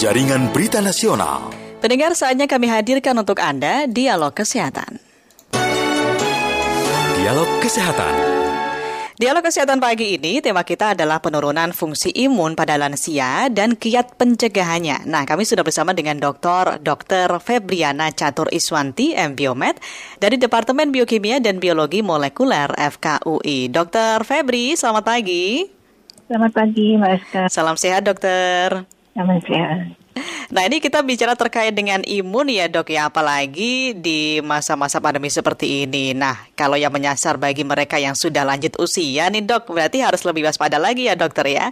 Jaringan Berita Nasional. Pendengar saatnya kami hadirkan untuk Anda Dialog Kesehatan. Dialog Kesehatan. Dialog kesehatan pagi ini, tema kita adalah penurunan fungsi imun pada lansia dan kiat pencegahannya. Nah, kami sudah bersama dengan Dr. Dr. Febriana Catur Iswanti, MBiomed, dari Departemen Biokimia dan Biologi Molekuler FKUI. Dr. Febri, selamat pagi. Selamat pagi, Mbak Eska. Salam sehat, dokter. Salam sehat. Nah ini kita bicara terkait dengan imun ya dok ya apalagi di masa-masa pandemi seperti ini. Nah kalau yang menyasar bagi mereka yang sudah lanjut usia nih dok berarti harus lebih waspada lagi ya dokter ya.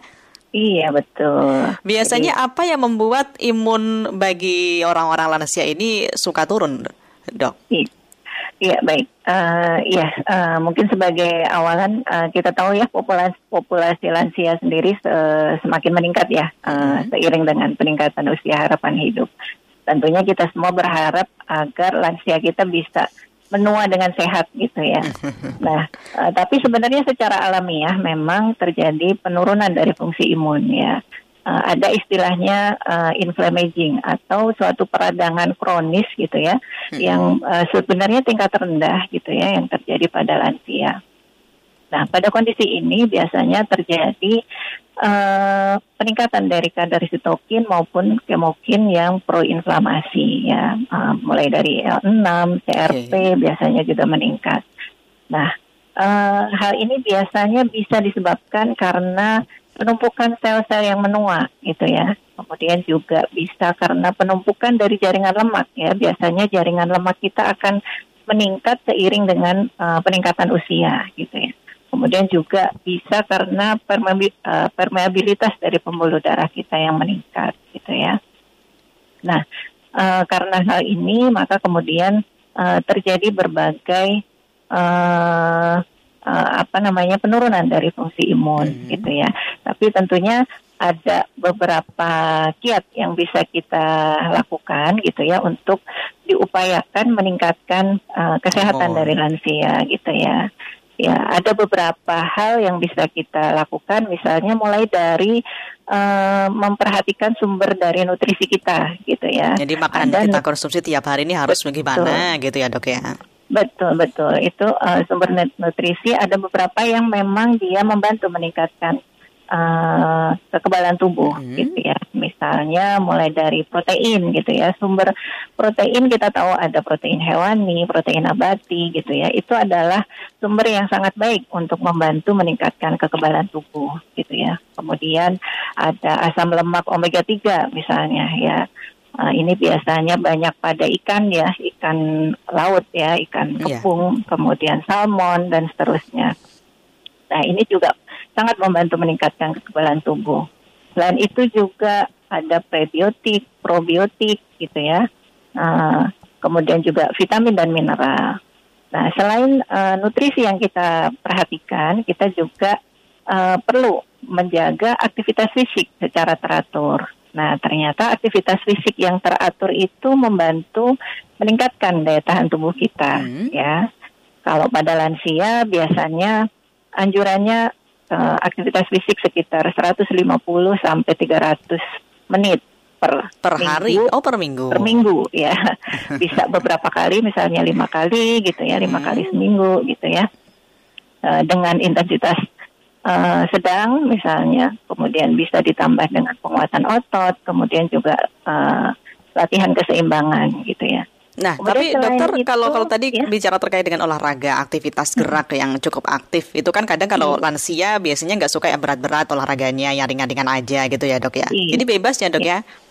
Iya betul. Biasanya Jadi, apa yang membuat imun bagi orang-orang lansia ini suka turun dok? Iya. Iya baik, uh, ya uh, mungkin sebagai awalan uh, kita tahu ya populasi populasi lansia sendiri uh, semakin meningkat ya uh, seiring dengan peningkatan usia harapan hidup. Tentunya kita semua berharap agar lansia kita bisa menua dengan sehat gitu ya. Nah, uh, tapi sebenarnya secara alamiah memang terjadi penurunan dari fungsi imun ya uh, ada istilahnya uh, inflammaging atau suatu peradangan kronis gitu ya hmm. yang uh, sebenarnya tingkat rendah gitu ya yang terjadi pada lansia. Nah, pada kondisi ini biasanya terjadi uh, peningkatan dari kadar sitokin maupun kemokin yang proinflamasi ya, uh, mulai dari L6, CRP okay. biasanya juga meningkat. Nah, uh, hal ini biasanya bisa disebabkan karena penumpukan sel-sel yang menua gitu ya. Kemudian juga bisa karena penumpukan dari jaringan lemak ya. Biasanya jaringan lemak kita akan meningkat seiring dengan uh, peningkatan usia gitu ya. Kemudian juga bisa karena uh, permeabilitas dari pembuluh darah kita yang meningkat gitu ya. Nah, uh, karena hal ini maka kemudian uh, terjadi berbagai uh, uh, apa namanya penurunan dari fungsi imun hmm. gitu ya. Tapi tentunya ada beberapa kiat yang bisa kita lakukan gitu ya untuk diupayakan meningkatkan uh, kesehatan oh. dari lansia gitu ya. Ya, ada beberapa hal yang bisa kita lakukan, misalnya mulai dari uh, memperhatikan sumber dari nutrisi kita, gitu ya. Jadi makanan yang kita konsumsi tiap hari ini harus bagaimana, gitu ya dok ya? Betul betul itu uh, sumber nutrisi ada beberapa yang memang dia membantu meningkatkan uh, kekebalan tubuh hmm. gitu ya. Misalnya mulai dari protein gitu ya. Sumber protein kita tahu ada protein hewani, protein abati gitu ya. Itu adalah sumber yang sangat baik untuk membantu meningkatkan kekebalan tubuh gitu ya. Kemudian ada asam lemak omega 3 misalnya ya. Uh, ini biasanya banyak pada ikan ya, ikan laut ya, ikan iya. kepung, yeah. kemudian salmon dan seterusnya. Nah ini juga sangat membantu meningkatkan kekebalan tubuh. Selain itu juga ada prebiotik, probiotik gitu ya. Uh, kemudian juga vitamin dan mineral. Nah selain uh, nutrisi yang kita perhatikan, kita juga uh, perlu menjaga aktivitas fisik secara teratur. Nah, ternyata aktivitas fisik yang teratur itu membantu meningkatkan daya tahan tubuh kita, hmm. ya. Kalau pada lansia biasanya anjurannya uh, aktivitas fisik sekitar 150 sampai 300 menit per per minggu, hari oh per minggu per minggu ya bisa beberapa kali misalnya lima kali gitu ya lima hmm. kali seminggu gitu ya uh, dengan intensitas uh, sedang misalnya, kemudian bisa ditambah dengan penguatan otot, kemudian juga uh, latihan keseimbangan gitu ya. Nah, Kemudian tapi dokter itu, kalau kalau tadi ya? bicara terkait dengan olahraga, aktivitas hmm. gerak hmm. yang cukup aktif, itu kan kadang kalau hmm. lansia biasanya nggak suka yang berat-berat olahraganya, yang ringan-ringan aja gitu ya dok ya. Iya. Ini bebas ya dok ya? ya?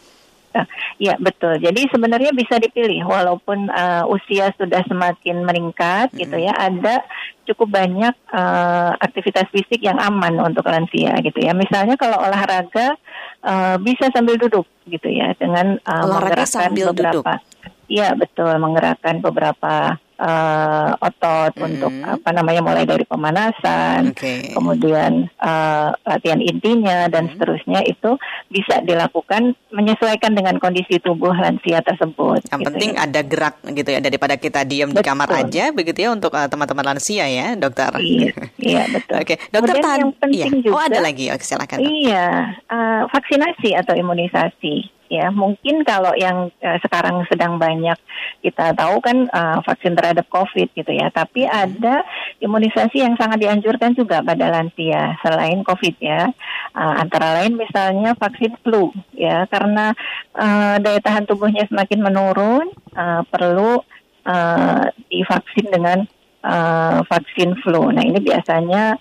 Ya betul. Jadi sebenarnya bisa dipilih walaupun uh, usia sudah semakin meningkat hmm. gitu ya. Ada cukup banyak uh, aktivitas fisik yang aman untuk lansia gitu ya. Misalnya kalau olahraga uh, bisa sambil duduk gitu ya dengan uh, olahraga sambil beberapa. Iya betul menggerakkan beberapa uh, otot mm. untuk apa namanya mulai dari pemanasan, okay. kemudian uh, latihan intinya dan mm. seterusnya itu bisa dilakukan menyesuaikan dengan kondisi tubuh lansia tersebut. Yang gitu penting ya. ada gerak gitu ya daripada kita diam di kamar aja begitu ya untuk uh, teman-teman lansia ya, dokter. Iya, iya betul. Oke, okay. dokter tahan. Yang penting iya. juga. Oh ada lagi, Oke, silakan. Iya, uh, vaksinasi atau imunisasi ya. Mungkin kalau yang uh, sekarang sedang banyak kita tahu kan uh, vaksin terhadap COVID gitu ya. Tapi ada imunisasi yang sangat dianjurkan juga pada lansia selain COVID ya. Uh, antara lain misalnya vaksin flu ya, karena uh, daya tahan tubuhnya semakin menurun, uh, perlu uh, divaksin dengan uh, vaksin flu. Nah ini biasanya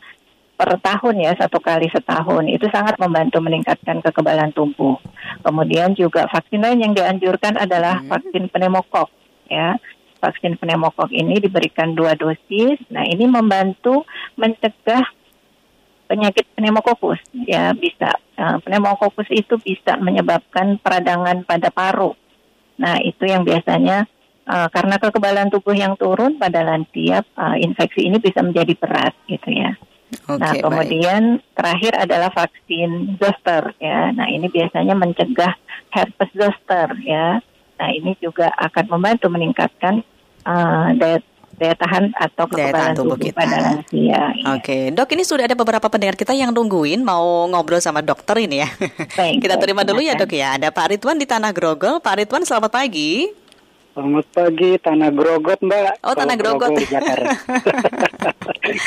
per tahun ya satu kali setahun itu sangat membantu meningkatkan kekebalan tubuh. Kemudian juga vaksin lain yang dianjurkan adalah hmm. vaksin pneumokok ya. Vaksin pneumokok ini diberikan dua dosis. Nah ini membantu mencegah penyakit pneumokokus ya bisa. Nah, pneumokokus itu bisa menyebabkan peradangan pada paru. Nah itu yang biasanya uh, karena kekebalan tubuh yang turun pada lansia uh, infeksi ini bisa menjadi berat gitu ya. Okay, nah, kemudian baik. terakhir adalah vaksin zoster ya. Nah, ini biasanya mencegah herpes zoster ya. Nah, ini juga akan membantu meningkatkan uh, daya daya tahan atau kekebalan tubuh, tubuh kita. pada lansia. Ya. Oke, okay. dok ini sudah ada beberapa pendengar kita yang nungguin mau ngobrol sama dokter ini ya. Baik, kita terima dulu ya dok ya. Ada Pak Ridwan di Tanah Grogol. Pak Ridwan, selamat pagi. Selamat pagi, Tanah Grogot, Mbak. Oh, Tanah Grogot.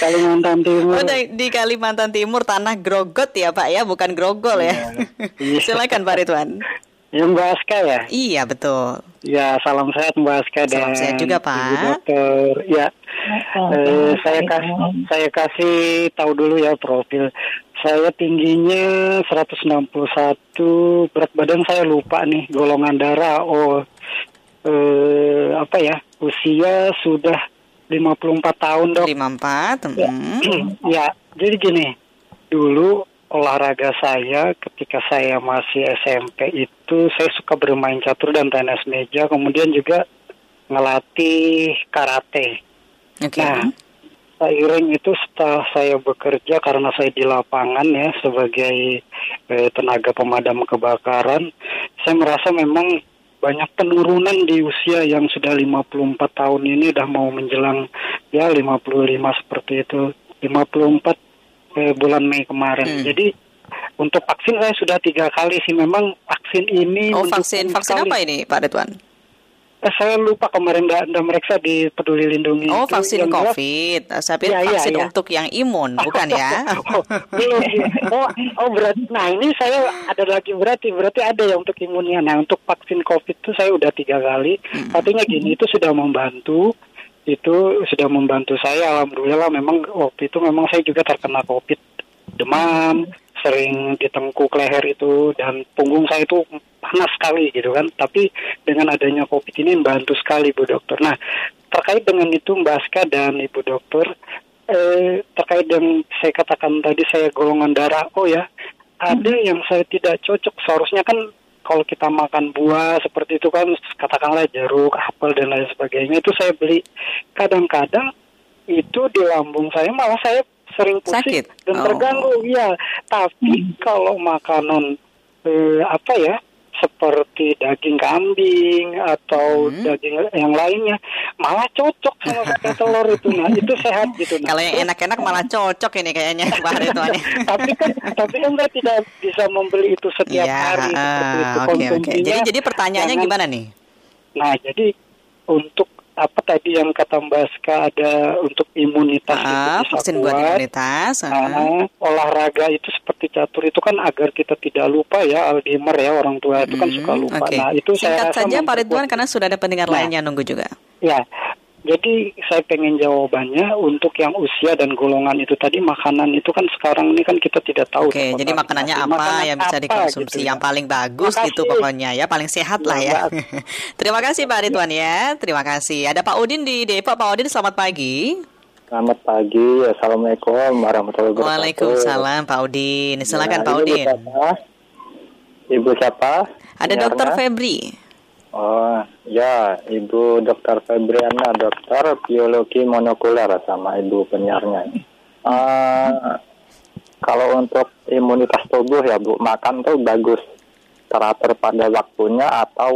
Kalimantan Timur. Oh, di, di Kalimantan Timur, Tanah Grogot ya, Pak ya, bukan Grogol ya. Iya. Silakan Pak Ridwan. Ya Mbak Aska ya? Iya, betul. Ya, salam sehat Mbak Aska salam dan sehat juga, Pak. Ibu dokter. Ya. eh, saya kasih saya kasih tahu dulu ya profil. Saya tingginya 161, berat badan saya lupa nih, golongan darah oh eh, apa ya usia sudah 54 tahun dok. 54. Ya. ya, jadi gini, dulu olahraga saya ketika saya masih SMP itu saya suka bermain catur dan tenis meja, kemudian juga ngelatih karate. Okay. Nah, seiring itu setelah saya bekerja karena saya di lapangan ya sebagai eh, tenaga pemadam kebakaran, saya merasa memang banyak penurunan di usia yang sudah 54 tahun ini udah mau menjelang ya 55 seperti itu 54 eh, bulan Mei kemarin. Hmm. Jadi untuk vaksin saya sudah tiga kali sih memang vaksin ini. Oh vaksin vaksin apa ini Pak Ridwan? Eh, saya lupa kemarin anda meriksa di Peduli Lindungi. Oh, itu vaksin COVID. Jelas, saya pikir ya, vaksin ya, ya. untuk yang imun, bukan ya? oh, oh, oh, berarti. Nah, ini saya ada lagi berarti berarti ada ya untuk imunnya. Nah, untuk vaksin COVID itu saya udah tiga kali. Hmm. Artinya gini, itu sudah membantu itu sudah membantu saya alhamdulillah memang waktu itu memang saya juga terkena covid demam sering ditengkuk leher itu dan punggung saya itu panas sekali gitu kan. Tapi dengan adanya COVID ini membantu sekali Bu Dokter. Nah, terkait dengan itu Mbak Aska dan Ibu Dokter, eh, terkait dengan saya katakan tadi saya golongan darah oh ya, ada hmm. yang saya tidak cocok. Seharusnya kan kalau kita makan buah seperti itu kan katakanlah jeruk, apel dan lain sebagainya itu saya beli. Kadang-kadang itu di lambung saya malah saya sering pusing Sakit. dan oh. terganggu ya tapi hmm. kalau makanan eh, apa ya seperti daging kambing atau hmm. daging yang lainnya malah cocok sama pakai telur itu nah itu sehat gitu nah. kalau yang enak-enak malah cocok ini kayaknya Pak Ridwan tapi kan tapi kan saya tidak bisa membeli itu setiap ya, hari uh, seperti itu okay, okay. jadi jadi pertanyaannya jangan, gimana nih nah jadi untuk apa tadi yang kata Mbak Ska ada untuk imunitas ah, itu vaksin buat imunitas ah. Ah, olahraga itu seperti catur itu kan agar kita tidak lupa ya Alzheimer ya orang tua itu kan suka lupa. okay. nah itu singkat saya saja Pak Ridwan karena sudah ada pendengar nah, lainnya nunggu juga. Ya jadi saya pengen jawabannya untuk yang usia dan golongan itu tadi makanan itu kan sekarang ini kan kita tidak tahu. Oke, jadi makanannya apa makanan yang bisa dikonsumsi gitu ya. yang paling bagus Makasih. gitu pokoknya ya, paling sehat lah ya. Terima kasih Pak Ridwan ya. Terima kasih. Ada Pak Udin di Depok. Pak Udin selamat pagi. Selamat pagi. Assalamualaikum warahmatullahi wabarakatuh. Waalaikumsalam Pak Udin. Silakan nah, Pak Udin. Ibu siapa? Ibu siapa? Ada Dokter Febri. Oh ya, Ibu Dokter Febriana, dokter biologi monokuler sama Ibu penyiarnya. Uh, kalau untuk imunitas tubuh ya Bu, makan tuh bagus teratur pada waktunya atau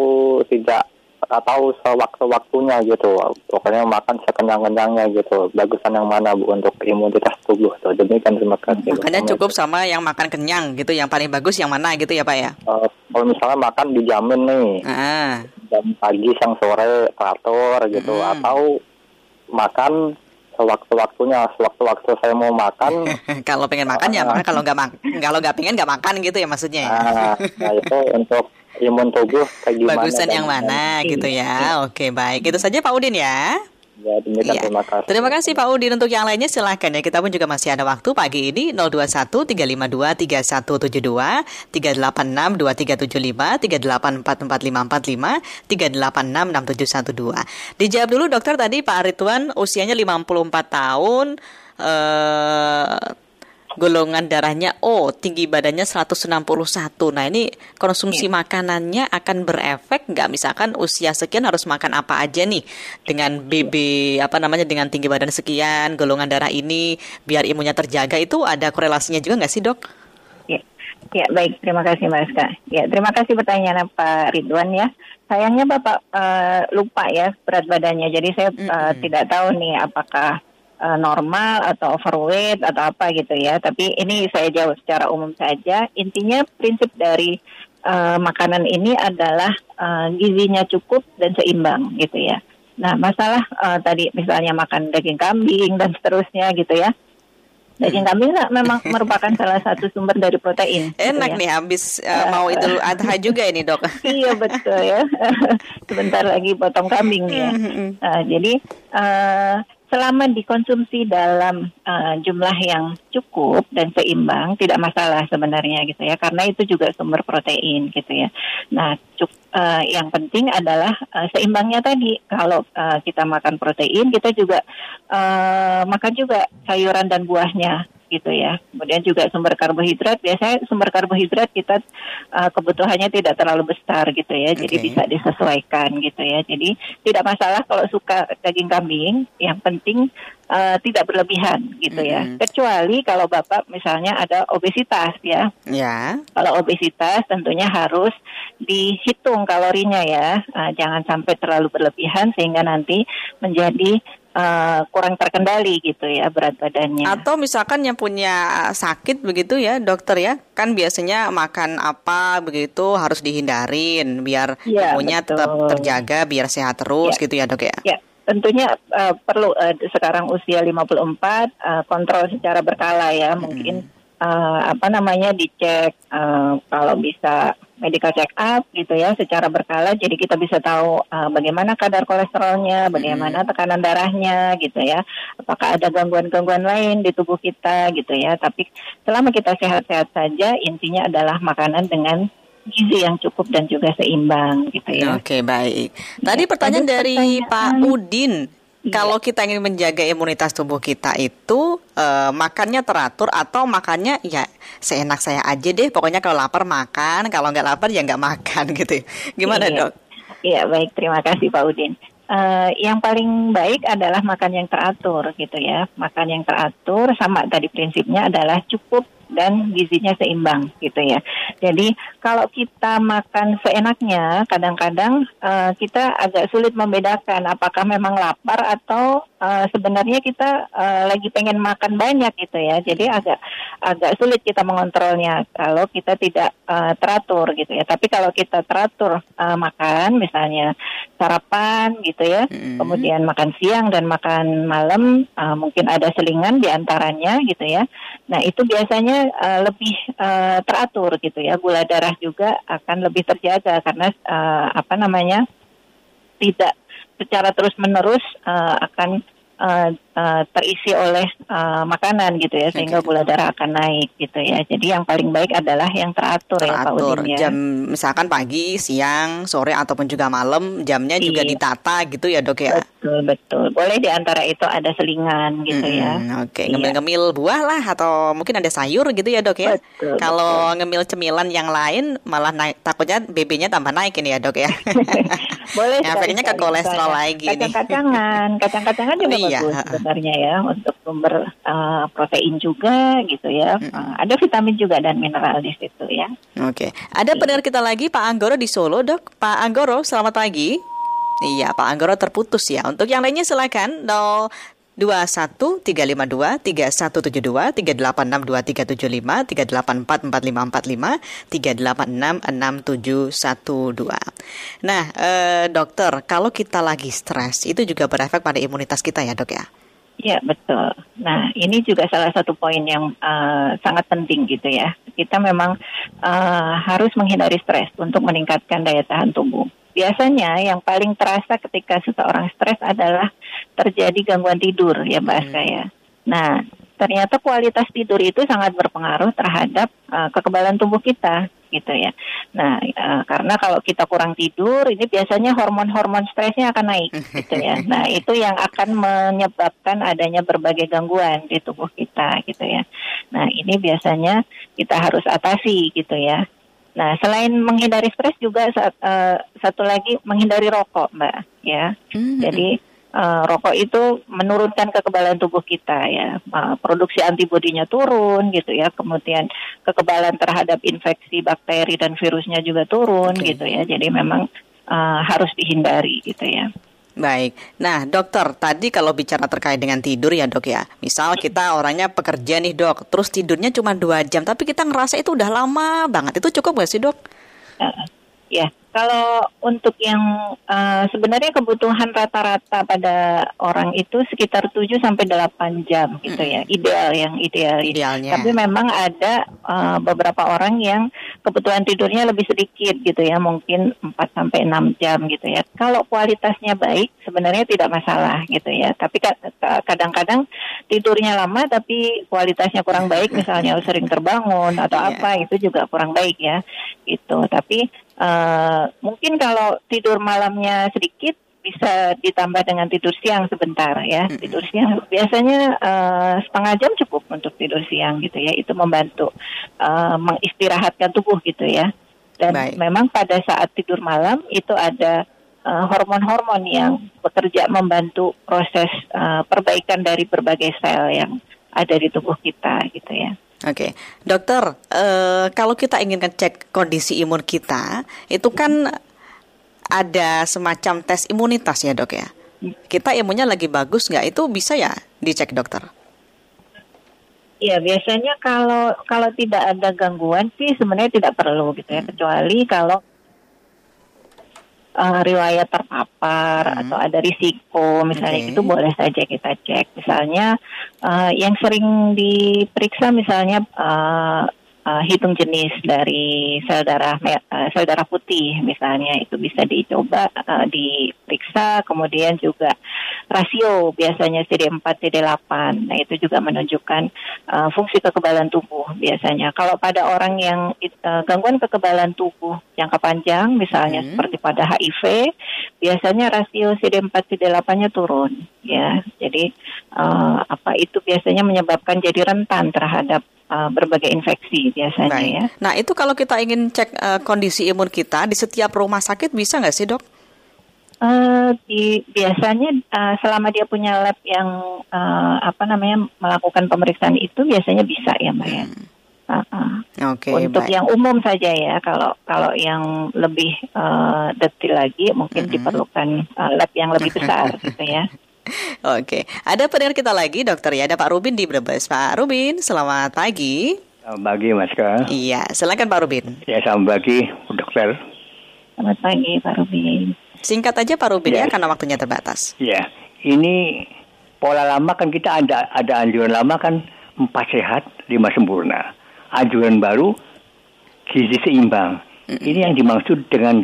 tidak atau sewaktu-waktunya gitu. Pokoknya makan sekenyang-kenyangnya gitu. Bagusan yang mana Bu untuk imunitas tubuh tuh. Demikian terima kasih. Makanya cukup sama yang makan kenyang gitu. Yang paling bagus yang mana gitu ya Pak ya? Uh, kalau misalnya makan dijamin nih Ah, jam pagi siang sore teratur gitu Hmm. atau makan sewaktu-waktunya sewaktu-waktu saya mau makan kalau pengen makan ya makan, kalau nggak mak- kalau nggak pengen nggak makan gitu ya maksudnya. ya? nah, nah itu untuk imun tubuh kayak gimana Bagusan yang mana gitu ya. Oke, baik. Itu saja Pak Udin ya. Ya demikian Iya. terima kasih Terima kasih Pak Udin untuk yang lainnya silahkan ya. Kita pun juga masih ada waktu pagi ini 021 352 3172 386 2375 384 4545 386 6712. Dijawab dulu dokter tadi Pak Ridwan usianya 54 tahun eh golongan darahnya O, tinggi badannya 161. Nah, ini konsumsi makanannya akan berefek nggak misalkan usia sekian harus makan apa aja nih dengan BB apa namanya dengan tinggi badan sekian, golongan darah ini biar imunnya terjaga itu ada korelasinya juga nggak sih, Dok? Ya, baik. Terima kasih Mas Kak. Ya, terima kasih pertanyaan Pak Ridwan ya. Sayangnya Bapak eh, lupa ya berat badannya. Jadi saya eh, tidak tahu nih apakah eh, normal atau overweight atau apa gitu ya. Tapi ini saya jawab secara umum saja. Intinya prinsip dari eh, makanan ini adalah eh, gizinya cukup dan seimbang gitu ya. Nah, masalah eh, tadi misalnya makan daging kambing dan seterusnya gitu ya. Daging kambing memang merupakan salah satu sumber dari protein. gitu Enak ya. nih habis eh, mau Idul Adha juga ini, Dok. iya betul ya. Sebentar lagi potong kambing ya. Nah, jadi eh, selama dikonsumsi dalam eh, jumlah yang cukup dan seimbang tidak masalah sebenarnya gitu ya karena itu juga sumber protein gitu ya. Nah, cuk- eh, yang penting adalah eh, seimbangnya tadi. Kalau eh, kita makan protein, kita juga eh, makan juga sayuran dan buahnya gitu ya. Kemudian juga sumber karbohidrat. Biasanya sumber karbohidrat kita uh, kebutuhannya tidak terlalu besar gitu ya. Jadi Oke. bisa disesuaikan gitu ya. Jadi tidak masalah kalau suka daging kambing. Yang penting uh, tidak berlebihan gitu ya. Mhm. Kecuali kalau bapak misalnya ada obesitas ya. Ya. Kalau obesitas tentunya harus dihitung kalorinya ya, Uh, jangan sampai terlalu berlebihan sehingga nanti menjadi uh, kurang terkendali gitu ya berat badannya. Atau misalkan yang punya sakit begitu ya, dokter ya, kan biasanya makan apa begitu harus dihindarin biar imunnya betul. tetap terjaga, biar sehat terus Iya. gitu ya, Dok ya. Ya, tentunya uh, perlu uh, sekarang usia 54 uh, kontrol secara berkala ya, mungkin uh, apa namanya dicek uh, kalau bisa medical check up gitu ya secara berkala jadi kita bisa tahu uh, bagaimana kadar kolesterolnya, bagaimana tekanan darahnya gitu ya. Apakah ada gangguan-gangguan lain di tubuh kita gitu ya. Tapi selama kita sehat-sehat saja intinya adalah makanan dengan gizi yang cukup dan juga seimbang gitu ya. Oke, baik. Tadi Ya, pertanyaan dari pertanyaan. Pak Udin. Iya. Kalau kita ingin menjaga imunitas tubuh kita itu eh, makannya teratur atau makannya ya seenak saya aja deh. Pokoknya kalau lapar makan, kalau nggak lapar ya nggak makan gitu. Gimana Iya. dok? Iya baik terima kasih Pak Udin. Eh, yang paling baik adalah makan yang teratur gitu ya. Makan yang teratur sama tadi prinsipnya adalah cukup dan gizinya seimbang gitu ya. Jadi kalau kita makan seenaknya, kadang-kadang eh, kita agak sulit membedakan apakah memang lapar atau eh, sebenarnya kita eh, lagi pengen makan banyak gitu ya. Jadi agak agak sulit kita mengontrolnya kalau kita tidak eh, teratur gitu ya. Tapi kalau kita teratur eh, makan, misalnya sarapan gitu ya, Mm. kemudian makan siang dan makan malam, eh, mungkin ada selingan di antaranya gitu ya. Nah itu biasanya eh, lebih eh, teratur gitu ya. Gula darah juga akan lebih terjaga karena eh, apa namanya tidak secara terus menerus akan eh, eh, terisi oleh eh, makanan gitu ya sehingga gula darah akan naik gitu ya. Jadi yang paling baik adalah yang teratur, ya Pak Teratur Udin ya. jam misalkan pagi, siang, sore ataupun juga malam jamnya juga Iya. ditata gitu ya dok ya. Betul betul. Boleh di antara itu ada selingan gitu ya. Mm-mm, Oke, Iya. ngemil-ngemil buah lah atau mungkin ada sayur gitu ya dok ya. Betul, Kalau ngemil cemilan yang lain malah naik takutnya BB-nya tambah naik ini ya dok ya. Boleh Ya, efeknya ke kolesterol lagi nih. Kacang-kacangan, kacang-kacangan juga Iya. bagus sebenarnya ya untuk sumber eh, protein juga gitu ya. Eh, ada vitamin juga dan mineral di situ ya. Oke, ada pendengar kita lagi Pak Anggoro di Solo dok. Pak Anggoro, selamat pagi. Iya, Pak Anggoro terputus ya. Untuk yang lainnya silakan 21352 3172 3862375 3844545 3866712. Nah, eh, dokter, kalau kita lagi stres itu juga berefek pada imunitas kita ya, Dok ya? Ya betul. Nah ini juga salah satu poin yang uh, sangat penting gitu ya. Kita memang uh, harus menghindari stres untuk meningkatkan daya tahan tubuh. Biasanya yang paling terasa ketika seseorang stres adalah terjadi gangguan tidur ya Mbak hmm. saya. Nah ternyata kualitas tidur itu sangat berpengaruh terhadap uh, kekebalan tubuh kita gitu ya. Nah, uh, karena kalau kita kurang tidur, ini biasanya hormon-hormon stresnya akan naik gitu ya. Nah, itu yang akan menyebabkan adanya berbagai gangguan di tubuh kita gitu ya. Nah, ini biasanya kita harus atasi gitu ya. Nah, selain menghindari stres juga saat, uh, satu lagi menghindari rokok, Mbak, ya. Mm-hmm. Jadi uh, rokok itu menurunkan kekebalan tubuh kita ya. Uh, produksi antibodinya turun gitu ya. Kemudian kekebalan terhadap infeksi bakteri dan virusnya juga turun okay. gitu ya. Jadi memang uh, harus dihindari gitu ya. Baik, nah dokter tadi kalau bicara terkait dengan tidur ya dok ya, misal kita orangnya pekerja nih dok, terus tidurnya cuma dua jam, tapi kita ngerasa itu udah lama banget, itu cukup gak sih dok? Uh, ya, kalau untuk yang uh, sebenarnya kebutuhan rata-rata pada orang itu sekitar 7 sampai 8 jam gitu ya. Ideal yang ideal. Idealnya. Tapi memang ada uh, beberapa orang yang kebutuhan tidurnya lebih sedikit gitu ya, mungkin 4 sampai 6 jam gitu ya. Kalau kualitasnya baik sebenarnya tidak masalah gitu ya. Tapi kadang-kadang tidurnya lama tapi kualitasnya kurang baik misalnya sering terbangun atau yeah. apa itu juga kurang baik ya. Gitu. Tapi Uh, mungkin kalau tidur malamnya sedikit bisa ditambah dengan tidur siang sebentar ya. Tidur siang biasanya uh, setengah jam cukup untuk tidur siang gitu ya. Itu membantu uh, mengistirahatkan tubuh gitu ya. Dan Baik. memang pada saat tidur malam itu ada hormon-hormon uh, yang bekerja membantu proses uh, perbaikan dari berbagai sel yang ada di tubuh kita gitu ya. Oke, okay. dokter, uh, kalau kita ingin ngecek kondisi imun kita, itu kan ada semacam tes imunitas ya dok ya. Kita imunnya lagi bagus nggak? Itu bisa ya dicek dokter? Ya biasanya kalau kalau tidak ada gangguan sih sebenarnya tidak perlu gitu ya, hmm. kecuali kalau uh, riwayat terpapar hmm. atau ada risiko misalnya okay. itu boleh saja kita cek misalnya uh, yang sering diperiksa misalnya uh, uh, hitung jenis dari sel darah uh, sel darah putih misalnya. Itu bisa dicoba uh, diperiksa kemudian juga rasio biasanya CD4 CD8 nah itu juga menunjukkan uh, fungsi kekebalan tubuh biasanya. Kalau pada orang yang uh, gangguan kekebalan tubuh jangka panjang misalnya hmm. seperti pada HIV biasanya rasio CD4 CD8-nya turun ya. Jadi uh, apa itu biasanya menyebabkan jadi rentan terhadap uh, berbagai infeksi biasanya Baik. ya. Nah itu kalau kita ingin cek uh, kondisi imun kita di setiap rumah sakit bisa nggak sih dok? Uh, di, biasanya uh, selama dia punya lab yang uh, apa namanya melakukan pemeriksaan itu biasanya bisa ya mbak ya. Hmm. Uh -uh. Okay, Untuk baik. yang umum saja ya, kalau kalau yang lebih uh, detail lagi mungkin -hmm. diperlukan uh, lab yang lebih besar gitu ya. Oke, ada pendengar kita lagi dokter ya, ada Pak Rubin di Brebes. Pak Rubin, selamat pagi. Selamat pagi Mas Ka. Iya, silakan Pak Rubin. Ya, selamat pagi dokter. Selamat pagi Pak Rubin. Singkat aja Pak Rubin ya, ya karena waktunya terbatas. Ya, ini pola lama kan kita ada ada anjuran lama kan empat sehat lima sempurna. Anjuran baru gizi seimbang. Mm -hmm. Ini yang dimaksud dengan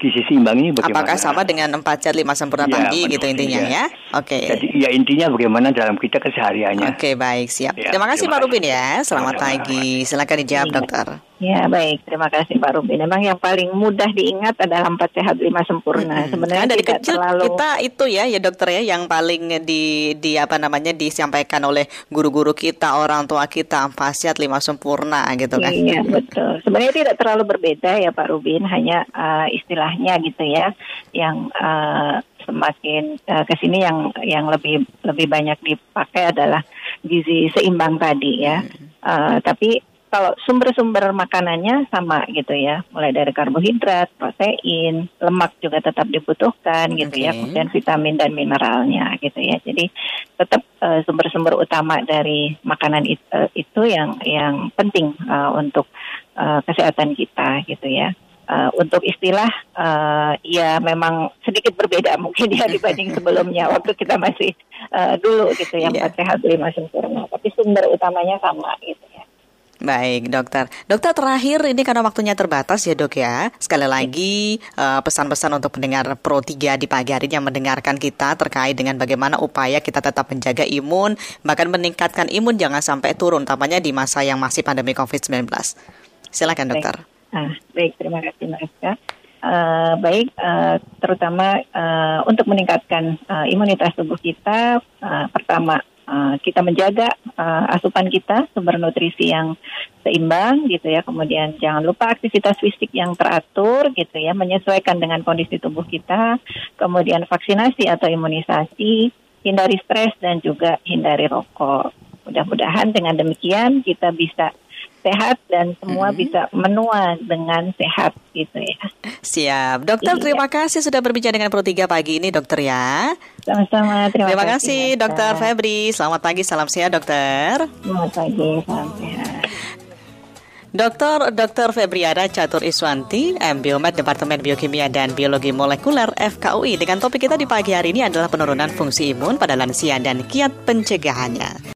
gizi seimbang ini bagaimana? Apakah sama dengan empat sehat lima sempurna ya, tadi gitu intinya ya? ya? Oke. Okay. Jadi ya intinya bagaimana dalam kita kesehariannya. Oke okay, baik siap. Ya, terima kasih Pak Rubin ya. Selamat pagi. Silakan dijawab dokter. Ya baik, terima kasih Pak Rubin. Memang yang paling mudah diingat adalah empat sehat lima sempurna. Hmm. Sebenarnya dari kecil terlalu... kita itu ya ya dokter ya yang paling di di apa namanya disampaikan oleh guru-guru kita, orang tua kita empat sehat lima sempurna gitu kan. Iya betul. Sebenarnya tidak terlalu berbeda ya Pak Rubin, hanya uh, istilahnya gitu ya yang uh, semakin uh, ke sini yang yang lebih lebih banyak dipakai adalah gizi seimbang tadi ya. Hmm. Uh, tapi kalau sumber-sumber makanannya sama gitu ya, mulai dari karbohidrat, protein, lemak juga tetap dibutuhkan gitu ya, kemudian vitamin dan mineralnya gitu ya. Jadi tetap uh, sumber-sumber utama dari makanan itu, uh, itu yang yang penting uh, untuk uh, kesehatan kita gitu ya. Uh, untuk istilah uh, ya memang sedikit berbeda mungkin ya dibanding sebelumnya waktu kita masih uh, dulu gitu yang yeah. sehat lima sempurna tapi sumber utamanya sama gitu. Baik, dokter. Dokter terakhir ini karena waktunya terbatas ya, Dok ya. Sekali lagi pesan-pesan uh, untuk pendengar Pro 3 di pagi hari yang mendengarkan kita terkait dengan bagaimana upaya kita tetap menjaga imun, bahkan meningkatkan imun jangan sampai turun, tampaknya di masa yang masih pandemi COVID-19. Silakan, Dokter. Baik, ah, baik terima kasih, Mbak Eska. Uh, baik, uh, terutama uh, untuk meningkatkan uh, imunitas tubuh kita, uh, pertama Uh, kita menjaga uh, asupan kita sumber nutrisi yang seimbang gitu ya. Kemudian jangan lupa aktivitas fisik yang teratur gitu ya menyesuaikan dengan kondisi tubuh kita. Kemudian vaksinasi atau imunisasi hindari stres dan juga hindari rokok. Mudah-mudahan dengan demikian kita bisa sehat dan semua hmm. bisa menua dengan sehat gitu ya. Siap. Dokter iya. terima kasih sudah berbicara dengan Pro 3 pagi ini dokter ya. Sama-sama. Terima, terima kasih, kasih dokter Febri. Selamat pagi, salam sehat dokter. Selamat pagi, salam sehat. Dokter Dr. Febriana Catur Iswanti, MBiomed Departemen Biokimia dan Biologi Molekuler FKUI dengan topik kita di pagi hari ini adalah penurunan fungsi imun pada lansia dan kiat pencegahannya.